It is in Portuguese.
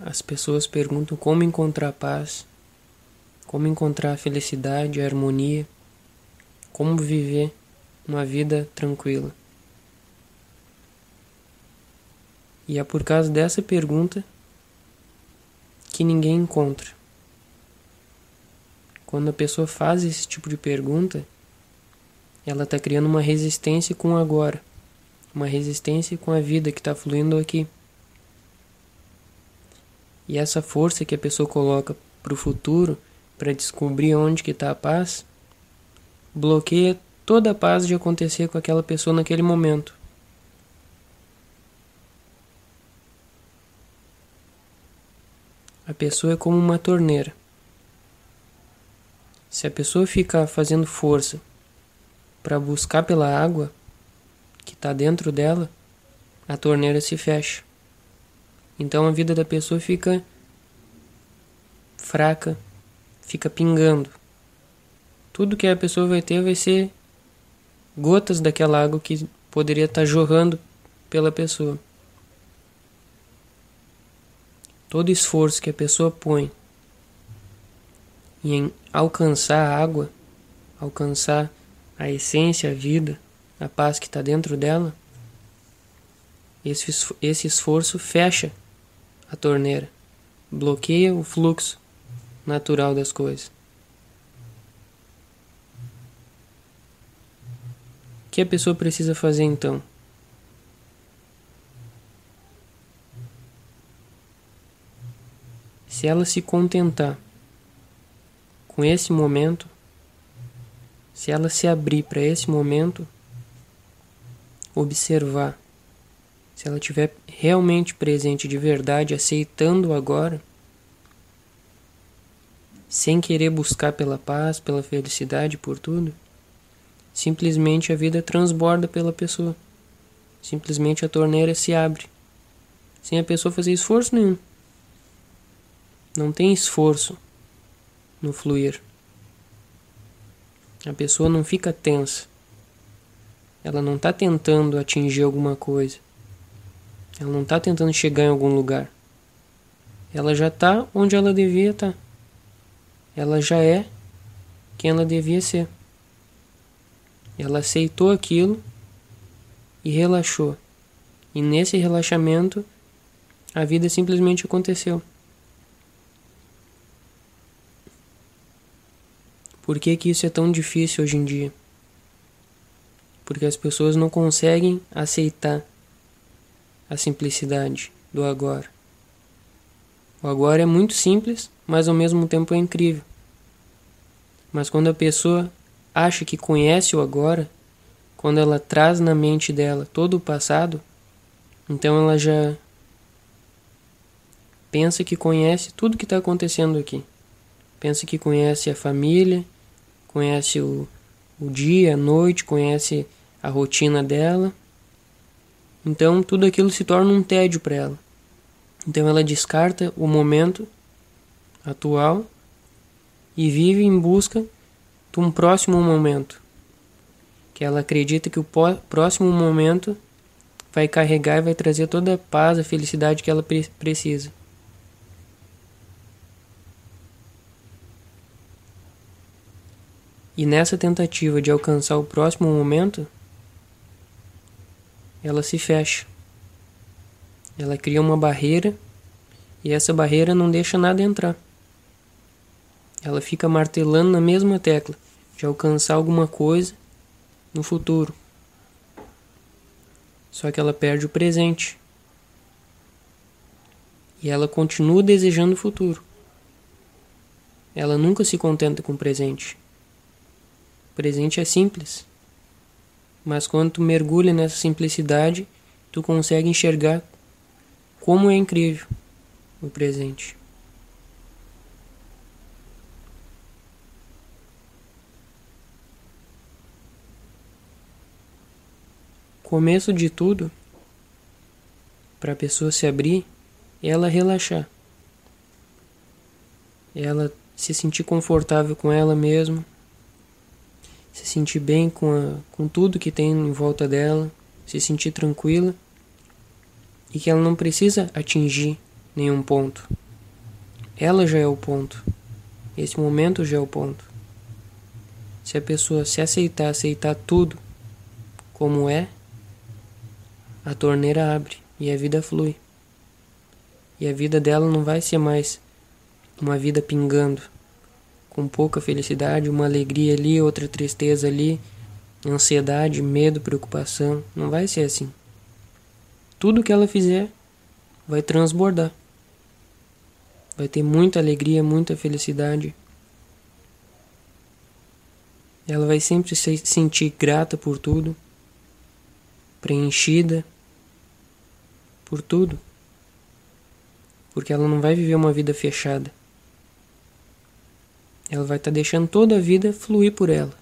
as pessoas perguntam como encontrar paz, como encontrar a felicidade, a harmonia, como viver uma vida tranquila. E é por causa dessa pergunta que ninguém encontra. Quando a pessoa faz esse tipo de pergunta, ela está criando uma resistência com o agora, uma resistência com a vida que está fluindo aqui. E essa força que a pessoa coloca para o futuro, para descobrir onde que está a paz, bloqueia toda a paz de acontecer com aquela pessoa naquele momento. A pessoa é como uma torneira. Se a pessoa ficar fazendo força para buscar pela água que está dentro dela, a torneira se fecha. Então a vida da pessoa fica fraca, fica pingando. Tudo que a pessoa vai ter vai ser gotas daquela água que poderia estar jorrando pela pessoa. Todo esforço que a pessoa põe em alcançar a água, alcançar a essência, a vida, a paz que está dentro dela, esse, esse esforço fecha a torneira, bloqueia o fluxo natural das coisas. O que a pessoa precisa fazer então? Se ela se contentar com esse momento, se ela se abrir para esse momento, observar, se ela estiver realmente presente de verdade, aceitando agora, sem querer buscar pela paz, pela felicidade, por tudo, simplesmente a vida transborda pela pessoa. Simplesmente a torneira se abre, sem a pessoa fazer esforço nenhum. Não tem esforço no fluir. A pessoa não fica tensa. Ela não está tentando atingir alguma coisa. Ela não está tentando chegar em algum lugar. Ela já está onde ela devia estar. Tá. Ela já é quem ela devia ser. Ela aceitou aquilo e relaxou. E nesse relaxamento, a vida simplesmente aconteceu. Por que, que isso é tão difícil hoje em dia? Porque as pessoas não conseguem aceitar a simplicidade do agora. O agora é muito simples, mas ao mesmo tempo é incrível. Mas quando a pessoa acha que conhece o agora, quando ela traz na mente dela todo o passado, então ela já pensa que conhece tudo que está acontecendo aqui. Pensa que conhece a família, conhece o, o dia, a noite, conhece a rotina dela. Então tudo aquilo se torna um tédio para ela. Então ela descarta o momento atual e vive em busca de um próximo momento. Que ela acredita que o próximo momento vai carregar e vai trazer toda a paz, a felicidade que ela pre precisa. E nessa tentativa de alcançar o próximo momento, ela se fecha. Ela cria uma barreira e essa barreira não deixa nada entrar. Ela fica martelando na mesma tecla de alcançar alguma coisa no futuro. Só que ela perde o presente. E ela continua desejando o futuro. Ela nunca se contenta com o presente presente é simples. Mas quando tu mergulha nessa simplicidade, tu consegue enxergar como é incrível o presente. Começo de tudo, para a pessoa se abrir, ela relaxar. Ela se sentir confortável com ela mesma, se sentir bem com, a, com tudo que tem em volta dela, se sentir tranquila e que ela não precisa atingir nenhum ponto. Ela já é o ponto. Esse momento já é o ponto. Se a pessoa se aceitar, aceitar tudo como é, a torneira abre e a vida flui. E a vida dela não vai ser mais uma vida pingando, com pouca felicidade, uma alegria ali, outra tristeza ali, ansiedade, medo, preocupação. Não vai ser assim. Tudo que ela fizer vai transbordar. Vai ter muita alegria, muita felicidade. Ela vai sempre se sentir grata por tudo, preenchida por tudo porque ela não vai viver uma vida fechada. Ela vai estar tá deixando toda a vida fluir por ela.